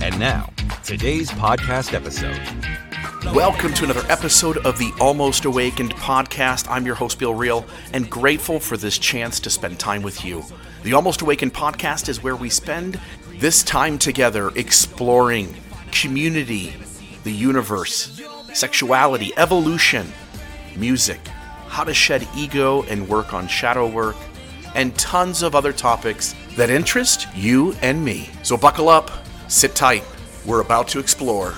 And now, today's podcast episode. Welcome to another episode of the Almost Awakened podcast. I'm your host, Bill Reel, and grateful for this chance to spend time with you. The Almost Awakened podcast is where we spend this time together exploring community, the universe, sexuality, evolution, music, how to shed ego and work on shadow work, and tons of other topics that interest you and me. So buckle up, sit tight. We're about to explore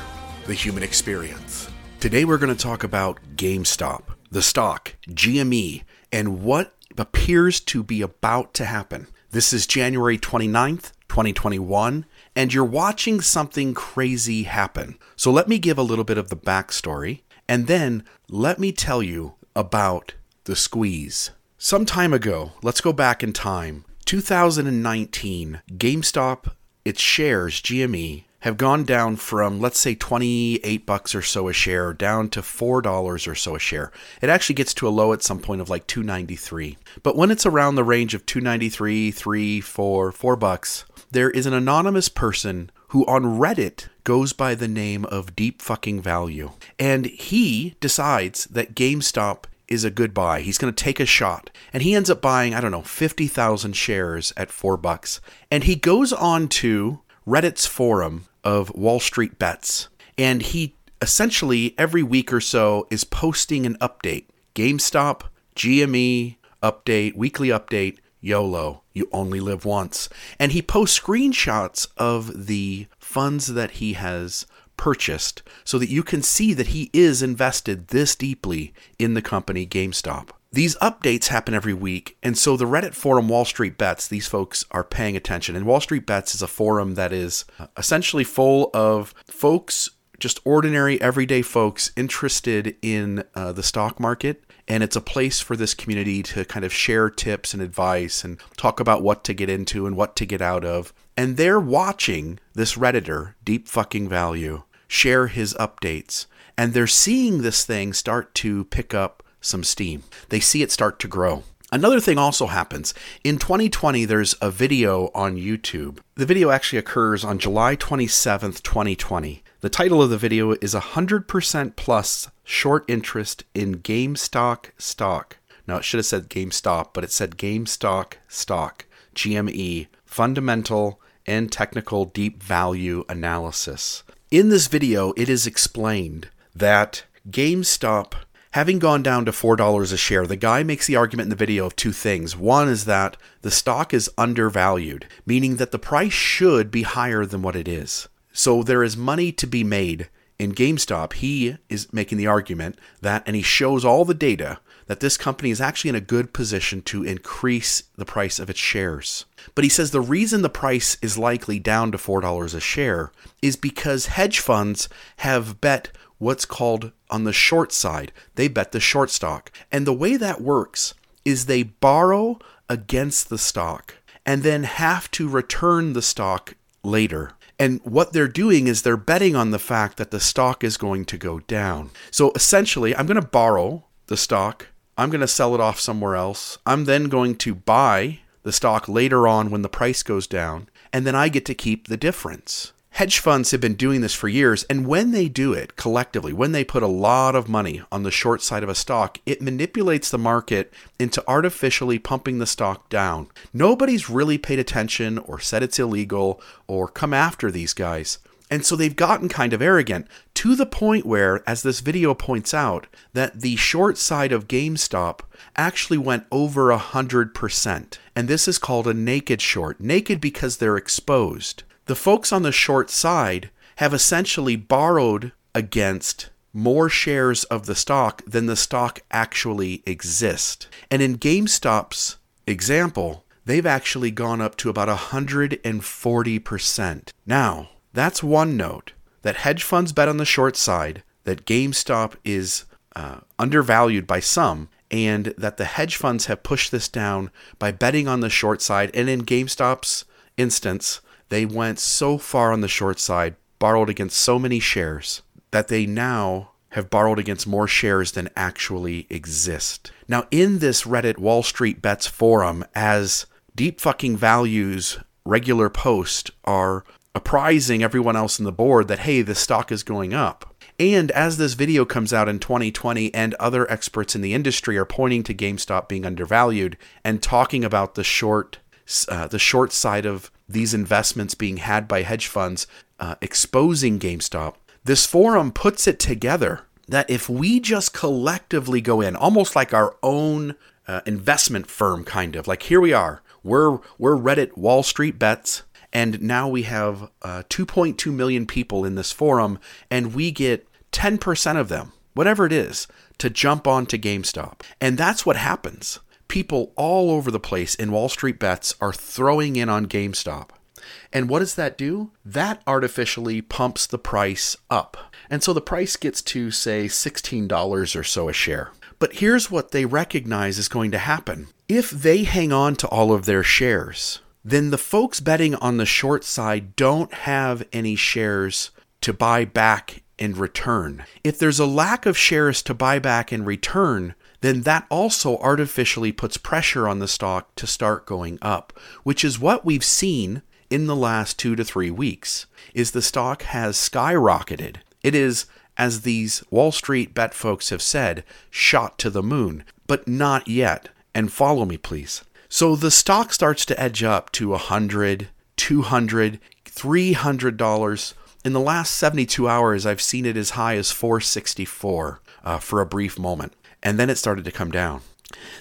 the human experience. Today we're going to talk about GameStop, the stock, GME, and what appears to be about to happen. This is January 29th, 2021, and you're watching something crazy happen. So let me give a little bit of the backstory, and then let me tell you about the squeeze. Some time ago, let's go back in time, 2019, GameStop, its shares, GME, have gone down from let's say 28 bucks or so a share down to $4 or so a share. It actually gets to a low at some point of like 293. But when it's around the range of 293, 3, 4, 4 bucks, there is an anonymous person who on Reddit goes by the name of Deep Fucking Value. And he decides that GameStop is a good buy. He's going to take a shot. And he ends up buying, I don't know, 50,000 shares at 4 bucks. And he goes on to Reddit's forum of Wall Street Bets. And he essentially every week or so is posting an update GameStop, GME, update, weekly update, YOLO, you only live once. And he posts screenshots of the funds that he has purchased so that you can see that he is invested this deeply in the company GameStop. These updates happen every week, and so the Reddit forum Wall Street Bets, these folks are paying attention. And Wall Street Bets is a forum that is essentially full of folks, just ordinary, everyday folks interested in uh, the stock market. And it's a place for this community to kind of share tips and advice and talk about what to get into and what to get out of. And they're watching this Redditor, Deep Fucking Value, share his updates. And they're seeing this thing start to pick up some steam. They see it start to grow. Another thing also happens. In 2020, there's a video on YouTube. The video actually occurs on July 27th, 2020. The title of the video is 100% plus short interest in GameStop stock. Now, it should have said GameStop, but it said GameStop stock, GME, fundamental and technical deep value analysis. In this video, it is explained that GameStop Having gone down to $4 a share, the guy makes the argument in the video of two things. One is that the stock is undervalued, meaning that the price should be higher than what it is. So there is money to be made in GameStop. He is making the argument that, and he shows all the data, that this company is actually in a good position to increase the price of its shares. But he says the reason the price is likely down to $4 a share is because hedge funds have bet what's called on the short side. They bet the short stock. And the way that works is they borrow against the stock and then have to return the stock later. And what they're doing is they're betting on the fact that the stock is going to go down. So essentially, I'm going to borrow the stock, I'm going to sell it off somewhere else. I'm then going to buy the stock later on when the price goes down, and then I get to keep the difference. Hedge funds have been doing this for years, and when they do it collectively, when they put a lot of money on the short side of a stock, it manipulates the market into artificially pumping the stock down. Nobody's really paid attention or said it's illegal or come after these guys. And so they've gotten kind of arrogant to the point where, as this video points out, that the short side of GameStop actually went over 100%. And this is called a naked short. Naked because they're exposed the folks on the short side have essentially borrowed against more shares of the stock than the stock actually exist. And in GameStop's example, they've actually gone up to about 140%. Now, That's one note that hedge funds bet on the short side, that GameStop is uh, undervalued by some, and that the hedge funds have pushed this down by betting on the short side. And in GameStop's instance, they went so far on the short side, borrowed against so many shares, that they now have borrowed against more shares than actually exist. Now, in this Reddit Wall Street Bets forum, as deep fucking values regular posts are apprising everyone else in the board that, hey, the stock is going up. And as this video comes out in 2020 and other experts in the industry are pointing to GameStop being undervalued and talking about the short uh, the short side of these investments being had by hedge funds uh, exposing GameStop, this forum puts it together that if we just collectively go in, almost like our own uh, investment firm, kind of like here we are, we're we're Reddit Wall Street Bets, and now we have uh, 2.2 million people in this forum, and we get 10% of them, whatever it is, to jump onto GameStop, and that's what happens. People all over the place in Wall Street Bets are throwing in on GameStop. And what does that do? That artificially pumps the price up. And so the price gets to, say, $16 or so a share. But here's what they recognize is going to happen. If they hang on to all of their shares, then the folks betting on the short side don't have any shares to buy back and return. If there's a lack of shares to buy back and return, then that also artificially puts pressure on the stock to start going up, which is what we've seen in the last 2 to 3 weeks. Is the stock has skyrocketed. It is as these Wall Street bet folks have said, shot to the moon, but not yet. And follow me please. So the stock starts to edge up to 100, 200, 300 dollars. In the last 72 hours, I've seen it as high as 464 uh, for a brief moment, and then it started to come down.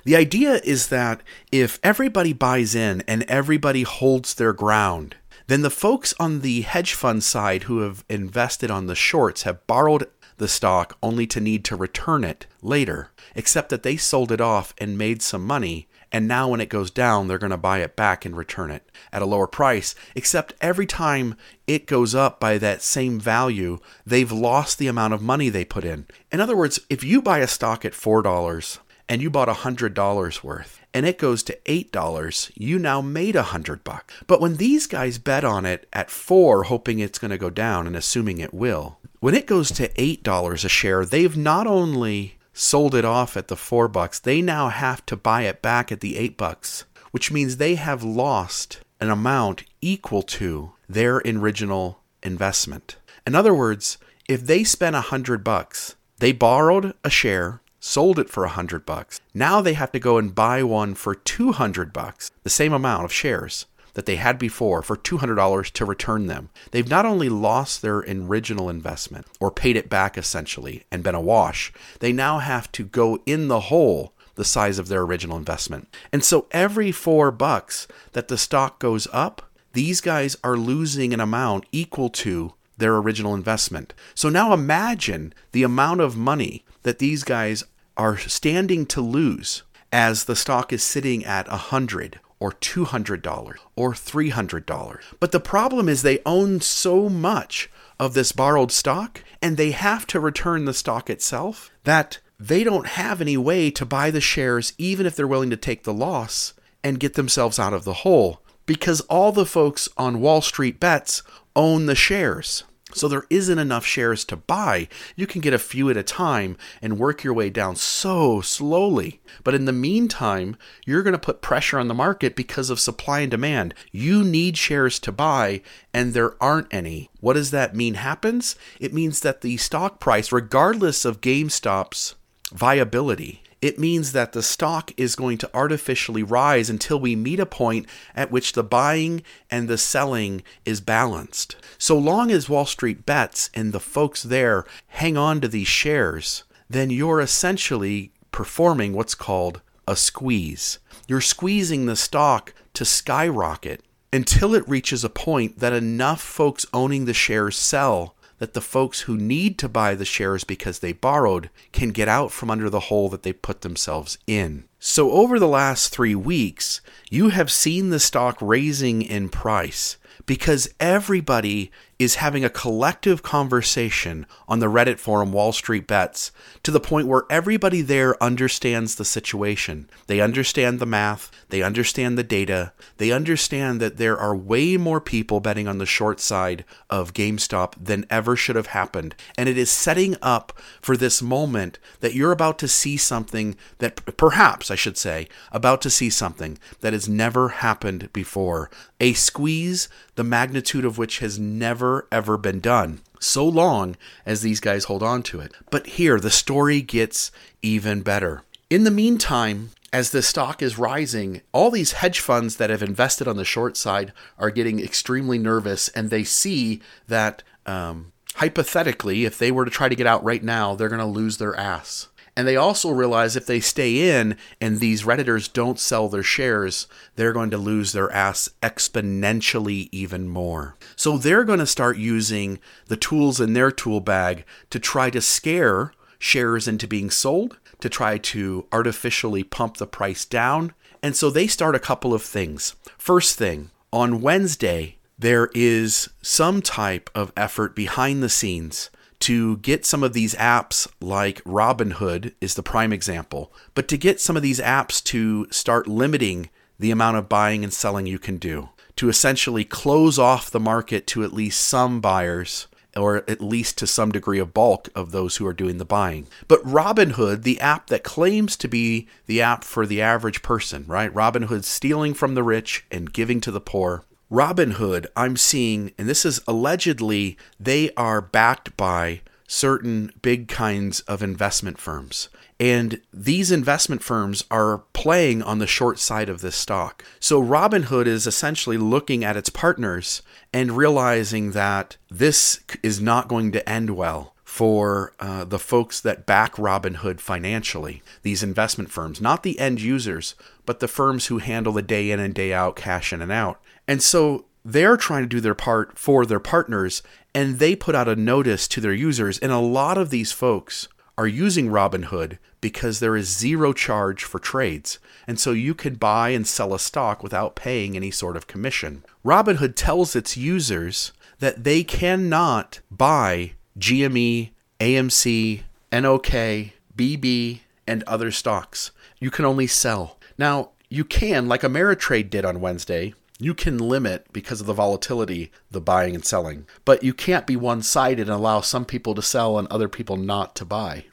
The idea is that if everybody buys in and everybody holds their ground, then the folks on the hedge fund side who have invested on the shorts have borrowed the stock only to need to return it later, except that they sold it off and made some money. And now, when it goes down, they're going to buy it back and return it at a lower price. Except every time it goes up by that same value, they've lost the amount of money they put in. In other words, if you buy a stock at $4 and you bought $100 worth, and it goes to $8, you now made a 100 bucks. But when these guys bet on it at 4 hoping it's going to go down and assuming it will, when it goes to $8 a share, they've not only sold it off at the 4 bucks, they now have to buy it back at the 8 bucks, which means they have lost an amount equal to their original investment. In other words, if they spent a 100 bucks, they borrowed a share, sold it for a hundred bucks. Now they have to go and buy one for 200 bucks, the same amount of shares that they had before for $200 to return them. They've not only lost their original investment or paid it back essentially and been awash, they now have to go in the hole the size of their original investment. And so every 4 bucks that the stock goes up, these guys are losing an amount equal to their original investment. So now imagine the amount of money that these guys are standing to lose as the stock is sitting at a hundred or $200 or $300. But the problem is they own so much of this borrowed stock and they have to return the stock itself that they don't have any way to buy the shares even if they're willing to take the loss and get themselves out of the hole because all the folks on Wall Street bets own the shares. So there isn't enough shares to buy. You can get a few at a time and work your way down so slowly. But in the meantime, you're going to put pressure on the market because of supply and demand. You need shares to buy, and there aren't any. What does that mean happens? It means that the stock price, regardless of GameStop's viability, it means that the stock is going to artificially rise until we meet a point at which the buying and the selling is balanced. So long as Wall Street bets and the folks there hang on to these shares, then you're essentially performing what's called a squeeze. You're squeezing the stock to skyrocket until it reaches a point that enough folks owning the shares sell that the folks who need to buy the shares because they borrowed can get out from under the hole that they put themselves in. So, over the last three weeks, you have seen the stock raising in price because everybody is having a collective conversation on the Reddit forum Wall Street Bets to the point where everybody there understands the situation. They understand the math, they understand the data, they understand that there are way more people betting on the short side of GameStop than ever should have happened. And it is setting up for this moment that you're about to see something that perhaps, I should say, about to see something that has never happened before. A squeeze, the magnitude of which has never, ever been done. So long as these guys hold on to it. But here, the story gets even better. In the meantime, as the stock is rising, all these hedge funds that have invested on the short side are getting extremely nervous and they see that um, hypothetically, if they were to try to get out right now, they're going to lose their ass. And they also realize if they stay in and these Redditors don't sell their shares, they're going to lose their ass exponentially even more. So they're going to start using the tools in their tool bag to try to scare shares into being sold, to try to artificially pump the price down. And so they start a couple of things. First thing, on Wednesday, there is some type of effort behind the scenes to get some of these apps like Robinhood is the prime example, but to get some of these apps to start limiting the amount of buying and selling you can do, to essentially close off the market to at least some buyers or at least to some degree of bulk of those who are doing the buying. But Robinhood, the app that claims to be the app for the average person, right? Robinhood stealing from the rich and giving to the poor. Robinhood, I'm seeing, and this is allegedly, they are backed by certain big kinds of investment firms. And these investment firms are playing on the short side of this stock. So Robinhood is essentially looking at its partners and realizing that this is not going to end well for uh, the folks that back Robinhood financially, these investment firms, not the end users, but the firms who handle the day in and day out cash in and out. And so they're trying to do their part for their partners and they put out a notice to their users. And a lot of these folks are using Robinhood because there is zero charge for trades. And so you can buy and sell a stock without paying any sort of commission. Robinhood tells its users that they cannot buy GME, AMC, NOK, BB, and other stocks. You can only sell. Now, you can, like Ameritrade did on Wednesday, you can limit because of the volatility the buying and selling but you can't be one-sided and allow some people to sell and other people not to buy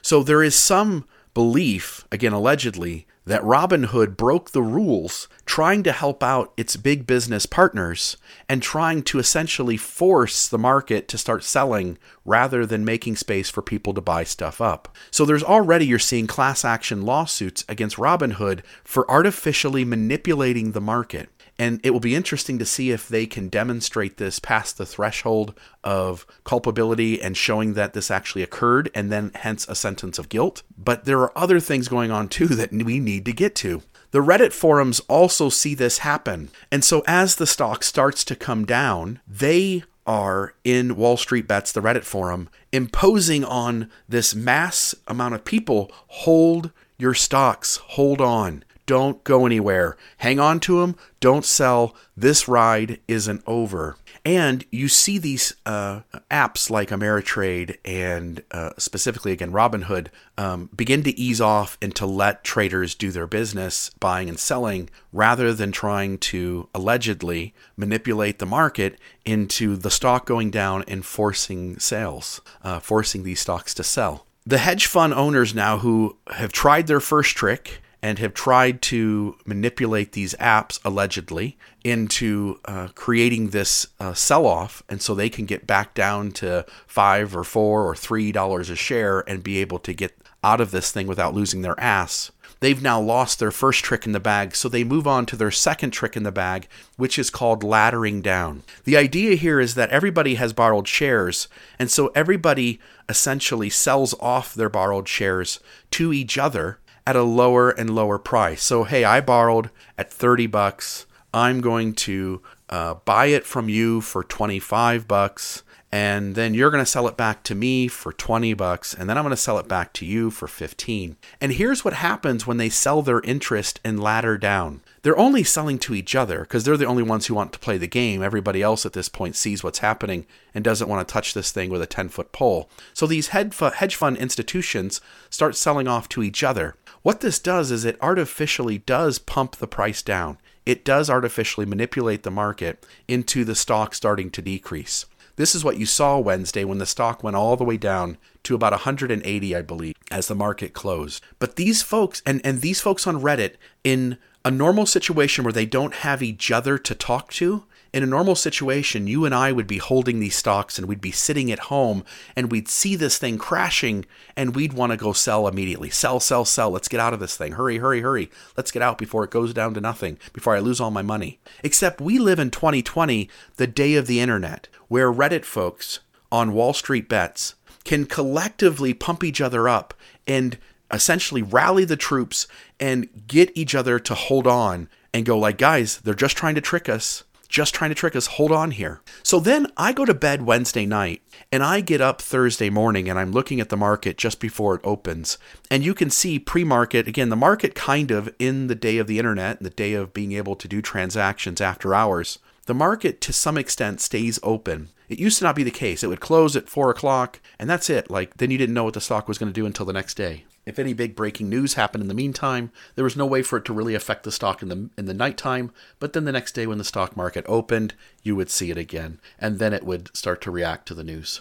so there is some belief again allegedly that Robinhood broke the rules trying to help out its big business partners and trying to essentially force the market to start selling rather than making space for people to buy stuff up. So there's already you're seeing class action lawsuits against Robinhood for artificially manipulating the market. And it will be interesting to see if they can demonstrate this past the threshold of culpability and showing that this actually occurred and then hence a sentence of guilt. But there are other things going on too that we need to get to. The Reddit forums also see this happen. And so as the stock starts to come down, they are in Wall Street Bets, the Reddit forum, imposing on this mass amount of people hold your stocks, hold on. Don't go anywhere. Hang on to them. Don't sell. This ride isn't over. And you see these uh, apps like Ameritrade and uh, specifically again Robinhood um, begin to ease off and to let traders do their business, buying and selling, rather than trying to allegedly manipulate the market into the stock going down and forcing sales, uh, forcing these stocks to sell. The hedge fund owners now who have tried their first trick and have tried to manipulate these apps allegedly into uh, creating this uh, sell off and so they can get back down to five or four or three dollars a share and be able to get out of this thing without losing their ass. They've now lost their first trick in the bag, so they move on to their second trick in the bag, which is called laddering down. The idea here is that everybody has borrowed shares, and so everybody essentially sells off their borrowed shares to each other at a lower and lower price. So, hey, I borrowed at 30 bucks. I'm going to uh, buy it from you for 25 bucks and then you're going to sell it back to me for 20 bucks and then I'm going to sell it back to you for 15. And here's what happens when they sell their interest and ladder down. They're only selling to each other because they're the only ones who want to play the game. Everybody else at this point sees what's happening and doesn't want to touch this thing with a 10 foot pole. So these hedge fund institutions start selling off to each other. What this does is it artificially does pump the price down. It does artificially manipulate the market into the stock starting to decrease. This is what you saw Wednesday when the stock went all the way down to about 180, I believe, as the market closed. But these folks and, and these folks on Reddit in a normal situation where they don't have each other to talk to, in a normal situation, you and I would be holding these stocks and we'd be sitting at home and we'd see this thing crashing and we'd want to go sell immediately. Sell, sell, sell. Let's get out of this thing. Hurry, hurry, hurry. Let's get out before it goes down to nothing, before I lose all my money. Except we live in 2020, the day of the internet, where Reddit folks on Wall Street bets can collectively pump each other up and essentially rally the troops and get each other to hold on and go like guys they're just trying to trick us just trying to trick us. Hold on here. So then I go to bed Wednesday night and I get up Thursday morning and I'm looking at the market just before it opens. And you can see pre market, again, the market kind of in the day of the internet and the day of being able to do transactions after hours. The market to some extent stays open. It used to not be the case. It would close at four o'clock and that's it. Like then you didn't know what the stock was going to do until the next day. If any big breaking news happened in the meantime, there was no way for it to really affect the stock in the in the nighttime. But then the next day, when the stock market opened, you would see it again, and then it would start to react to the news.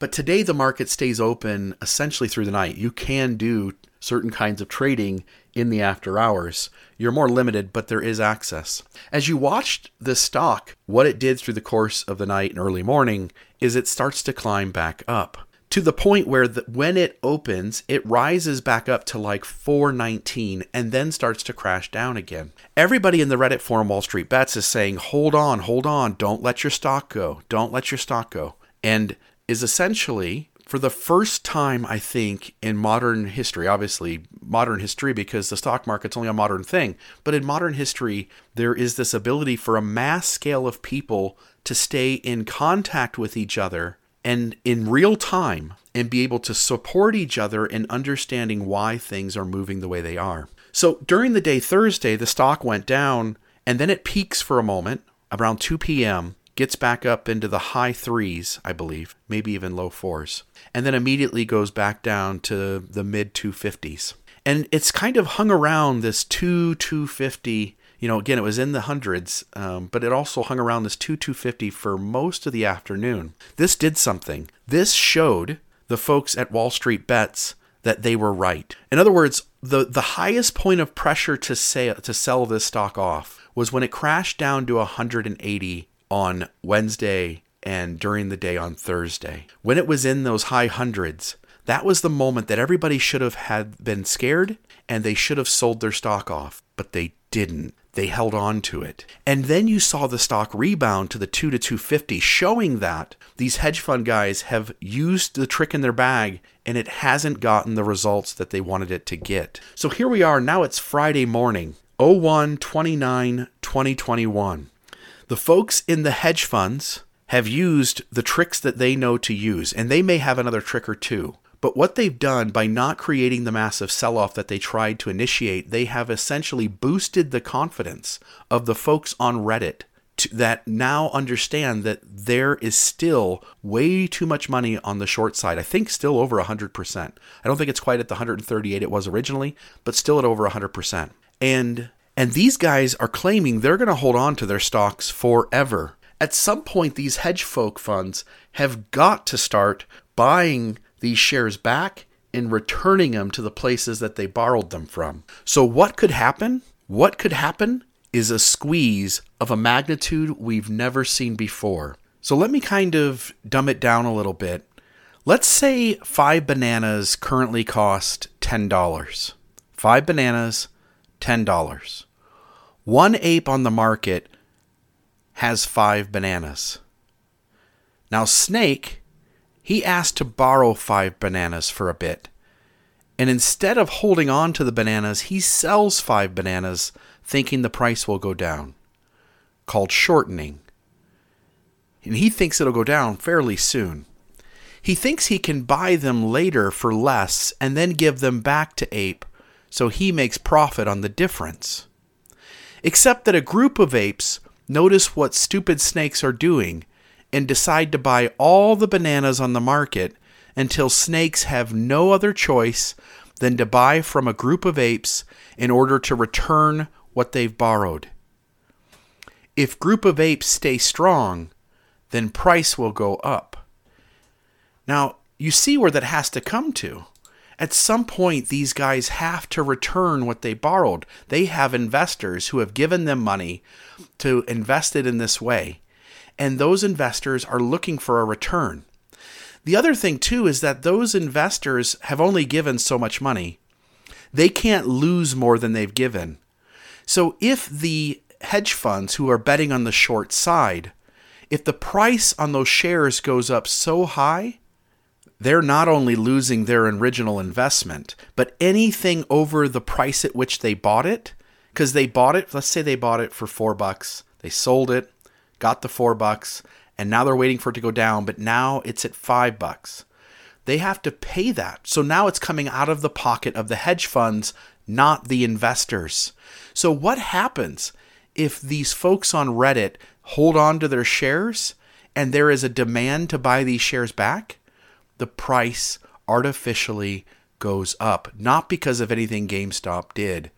But today, the market stays open essentially through the night. You can do certain kinds of trading in the after hours. You're more limited, but there is access. As you watched the stock, what it did through the course of the night and early morning is it starts to climb back up to the point where the, when it opens, it rises back up to like 419 and then starts to crash down again. Everybody in the Reddit forum Wall Street Bets is saying, hold on, hold on, don't let your stock go, don't let your stock go. And is essentially, for the first time, I think, in modern history, obviously, modern history because the stock market's only a modern thing, but in modern history, there is this ability for a mass scale of people to stay in contact with each other and in real time and be able to support each other in understanding why things are moving the way they are. So during the day Thursday, the stock went down and then it peaks for a moment around 2 p.m., gets back up into the high threes, I believe, maybe even low fours, and then immediately goes back down to the mid 250s. And it's kind of hung around this 2 250 you know, again, it was in the hundreds, um, but it also hung around this 2 250 for most of the afternoon. This did something. This showed the folks at Wall Street Bets that they were right. In other words, the, the highest point of pressure to say to sell this stock off was when it crashed down to 180 on Wednesday and during the day on Thursday. When it was in those high hundreds, that was the moment that everybody should have had been scared and they should have sold their stock off, but they didn't they held on to it. And then you saw the stock rebound to the 2 to 250, showing that these hedge fund guys have used the trick in their bag and it hasn't gotten the results that they wanted it to get. So here we are, now it's Friday morning, 01 29 2021. The folks in the hedge funds have used the tricks that they know to use, and they may have another trick or two. But what they've done by not creating the massive sell off that they tried to initiate, they have essentially boosted the confidence of the folks on Reddit to, that now understand that there is still way too much money on the short side. I think still over 100%. I don't think it's quite at the 138 it was originally, but still at over 100%. And and these guys are claiming they're going to hold on to their stocks forever. At some point these hedge folk funds have got to start buying these shares back and returning them to the places that they borrowed them from. So, what could happen? What could happen is a squeeze of a magnitude we've never seen before. So, let me kind of dumb it down a little bit. Let's say five bananas currently cost $10. Five bananas, $10. One ape on the market has five bananas. Now, Snake he asked to borrow five bananas for a bit. And instead of holding on to the bananas, he sells five bananas, thinking the price will go down. Called shortening. and he thinks it'll go down fairly soon. He thinks he can buy them later for less and then give them back to Ape so he makes profit on the difference. Except that a group of apes notice what stupid snakes are doing and decide to buy all the bananas on the market until snakes have no other choice than to buy from a group of apes in order to return what they've borrowed. If group of apes stay strong, then price will go up. Now, you see where that has to come to. At some point, these guys have to return what they borrowed. They have investors who have given them money to invest it in this way. And those investors are looking for a return. The other thing, too, is that those investors have only given so much money. They can't lose more than they've given. So if the hedge funds who are betting on the short side, if the price on those shares goes up so high, they're not only losing their original investment, but anything over the price at which they bought it, because they bought it, let's say they bought it for four bucks, they sold it, got the four bucks, and now they're waiting for it to go down, but now it's at five bucks. They have to pay that. So now it's coming out of the pocket of the hedge funds, not the investors. So what happens if these folks on Reddit hold on to their shares and there is a demand to buy these shares back? The price artificially goes up, not because of anything GameStop did,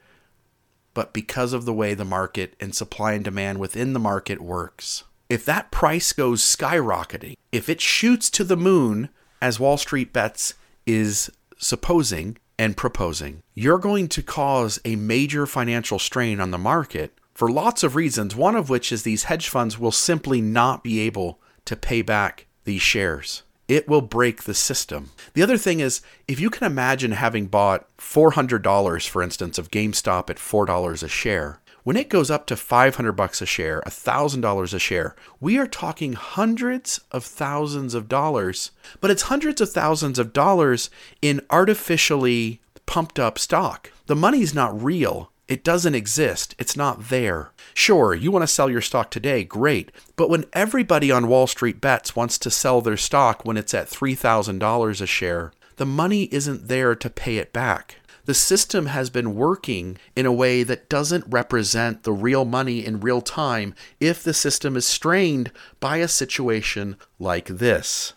but because of the way the market and supply and demand within the market works. If that price goes skyrocketing, if it shoots to the moon, as Wall Street Bets is supposing and proposing, you're going to cause a major financial strain on the market for lots of reasons, one of which is these hedge funds will simply not be able to pay back these shares. It will break the system. The other thing is, if you can imagine having bought $400, for instance, of GameStop at $4 a share, when it goes up to 500 bucks a share, $1,000 a share, we are talking hundreds of thousands of dollars, but it's hundreds of thousands of dollars in artificially pumped up stock. The money's not real. It doesn't exist. It's not there. Sure, you want to sell your stock today, great. But when everybody on Wall Street bets wants to sell their stock when it's at $3,000 a share, the money isn't there to pay it back the system has been working in a way that doesn't represent the real money in real time if the system is strained by a situation like this.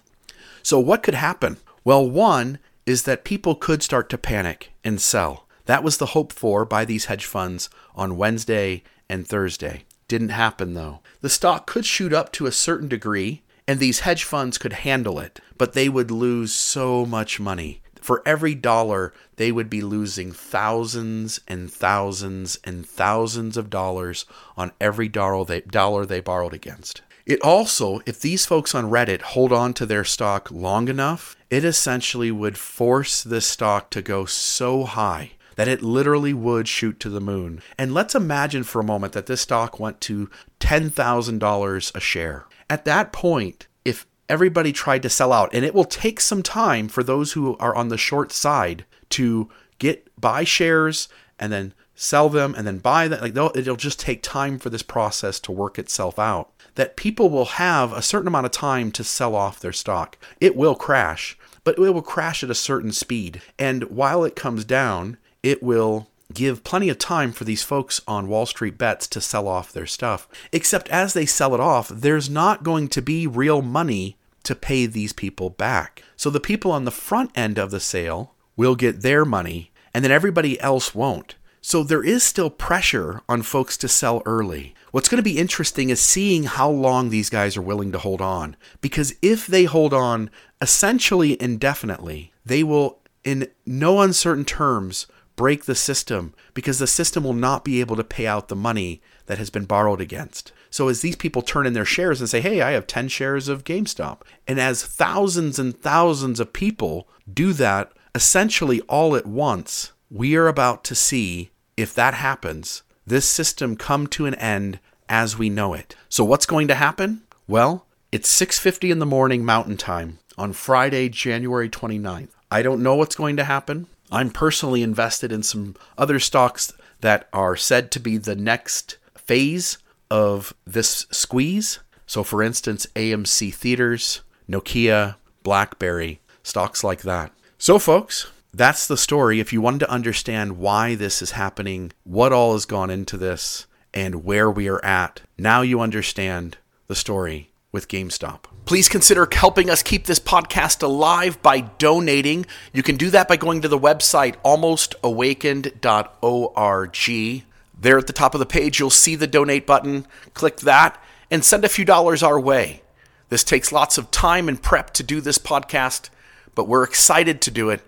So, what could happen? Well, one is that people could start to panic and sell. That was the hope for by these hedge funds on Wednesday and Thursday. Didn't happen though. The stock could shoot up to a certain degree, and these hedge funds could handle it, but they would lose so much money for every dollar, they would be losing thousands and thousands and thousands of dollars on every dollar they, dollar they borrowed against. It also, if these folks on Reddit hold on to their stock long enough, it essentially would force this stock to go so high that it literally would shoot to the moon. And let's imagine for a moment that this stock went to $10,000 a share. At that point, if everybody tried to sell out. And it will take some time for those who are on the short side to get buy shares and then sell them and then buy them. Like it'll just take time for this process to work itself out. That people will have a certain amount of time to sell off their stock. It will crash, but it will crash at a certain speed. And while it comes down, it will give plenty of time for these folks on Wall Street bets to sell off their stuff. Except as they sell it off, there's not going to be real money to pay these people back. So the people on the front end of the sale will get their money, and then everybody else won't. So there is still pressure on folks to sell early. What's going to be interesting is seeing how long these guys are willing to hold on. Because if they hold on essentially indefinitely, they will, in no uncertain terms, break the system because the system will not be able to pay out the money that has been borrowed against. So as these people turn in their shares and say, "Hey, I have 10 shares of GameStop." And as thousands and thousands of people do that essentially all at once, we are about to see if that happens, this system come to an end as we know it. So what's going to happen? Well, it's 6:50 in the morning mountain time on Friday, January 29th. I don't know what's going to happen. I'm personally invested in some other stocks that are said to be the next phase of this squeeze. So, for instance, AMC Theaters, Nokia, Blackberry, stocks like that. So, folks, that's the story. If you wanted to understand why this is happening, what all has gone into this, and where we are at, now you understand the story with GameStop. Please consider helping us keep this podcast alive by donating. You can do that by going to the website almostawakened.org. There at the top of the page, you'll see the donate button. Click that and send a few dollars our way. This takes lots of time and prep to do this podcast, but we're excited to do it.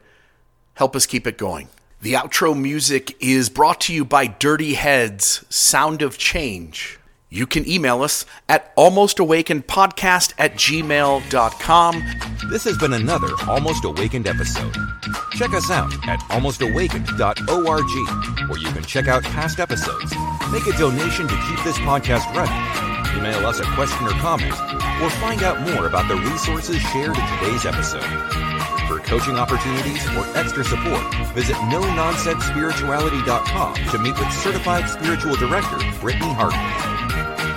Help us keep it going. The outro music is brought to you by Dirty Heads Sound of Change. You can email us at almostawakenedpodcast at gmail.com. This has been another Almost Awakened episode. Check us out at almostawakened.org, where you can check out past episodes, make a donation to keep this podcast running, email us a question or comment, or find out more about the resources shared in today's episode. Coaching opportunities or extra support, visit no-nonsense-spirituality.com to meet with certified spiritual director Brittany Hartman.